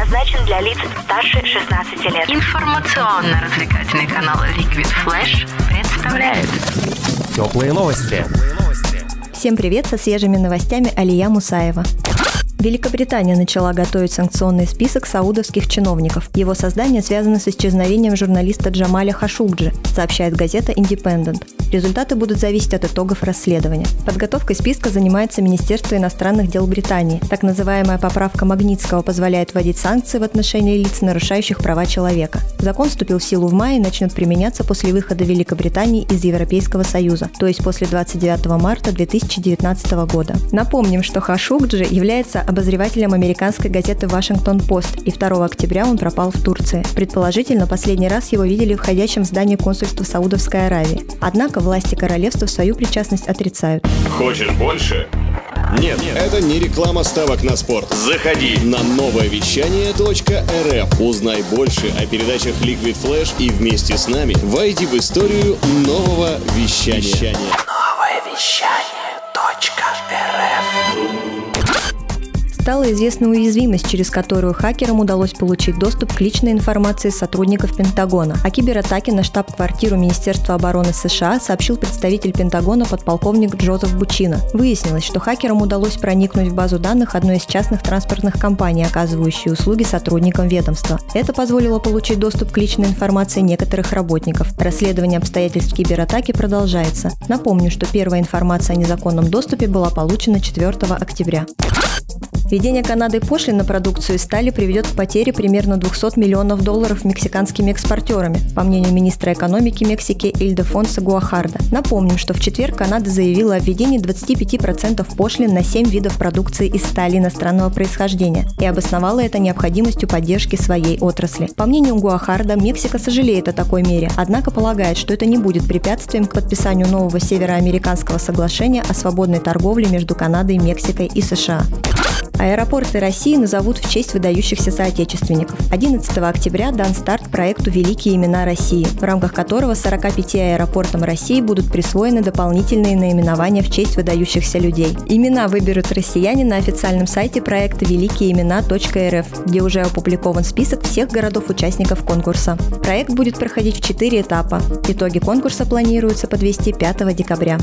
предназначен для лиц старше 16 лет. Информационно-развлекательный канал Liquid Flash представляет Теплые новости. Всем привет со свежими новостями Алия Мусаева. Великобритания начала готовить санкционный список саудовских чиновников. Его создание связано с исчезновением журналиста Джамаля Хашугджи, сообщает газета Independent. Результаты будут зависеть от итогов расследования. Подготовкой списка занимается Министерство иностранных дел Британии. Так называемая поправка Магнитского позволяет вводить санкции в отношении лиц, нарушающих права человека. Закон вступил в силу в мае и начнет применяться после выхода Великобритании из Европейского Союза, то есть после 29 марта 2019 года. Напомним, что Хашугджи является обозревателем американской газеты «Вашингтон-Пост», и 2 октября он пропал в Турции. Предположительно, последний раз его видели входящим в здание консульства Саудовской Аравии. Однако власти королевства свою причастность отрицают. Хочешь больше? Нет, это не реклама ставок на спорт. Заходи. На новое вещание .рф. Узнай больше о передачах Liquid Flash и вместе с нами войди в историю нового вещания. Новое вещание .рф Стала известна уязвимость, через которую хакерам удалось получить доступ к личной информации сотрудников Пентагона. О кибератаке на штаб-квартиру Министерства обороны США сообщил представитель Пентагона подполковник Джозеф Бучина. Выяснилось, что хакерам удалось проникнуть в базу данных одной из частных транспортных компаний, оказывающей услуги сотрудникам ведомства. Это позволило получить доступ к личной информации некоторых работников. Расследование обстоятельств кибератаки продолжается. Напомню, что первая информация о незаконном доступе была получена 4 октября. Введение Канады пошлин на продукцию из стали приведет к потере примерно 200 миллионов долларов мексиканскими экспортерами, по мнению министра экономики Мексики Ильдефонса Гуахарда. Напомним, что в четверг Канада заявила о введении 25% пошлин на 7 видов продукции из стали иностранного происхождения и обосновала это необходимостью поддержки своей отрасли. По мнению Гуахарда, Мексика сожалеет о такой мере, однако полагает, что это не будет препятствием к подписанию нового североамериканского соглашения о свободной торговле между Канадой, Мексикой и США. Аэропорты России назовут в честь выдающихся соотечественников. 11 октября дан старт проекту «Великие имена России», в рамках которого 45 аэропортам России будут присвоены дополнительные наименования в честь выдающихся людей. Имена выберут россияне на официальном сайте проекта великиеимена.рф, где уже опубликован список всех городов-участников конкурса. Проект будет проходить в четыре этапа. Итоги конкурса планируется подвести 5 декабря.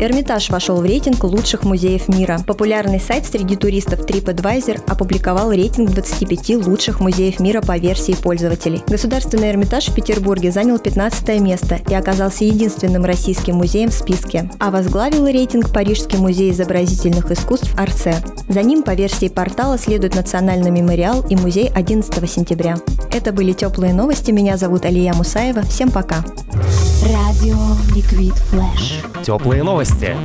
Эрмитаж вошел в рейтинг лучших музеев мира. Популярный сайт среди туристов TripAdvisor опубликовал рейтинг 25 лучших музеев мира по версии пользователей. Государственный Эрмитаж в Петербурге занял 15 место и оказался единственным российским музеем в списке. А возглавил рейтинг Парижский музей изобразительных искусств Арсе. За ним по версии портала следует Национальный мемориал и музей 11 сентября. Это были теплые новости. Меня зовут Алия Мусаева. Всем пока. Радио Liquid Flash. Теплые новости.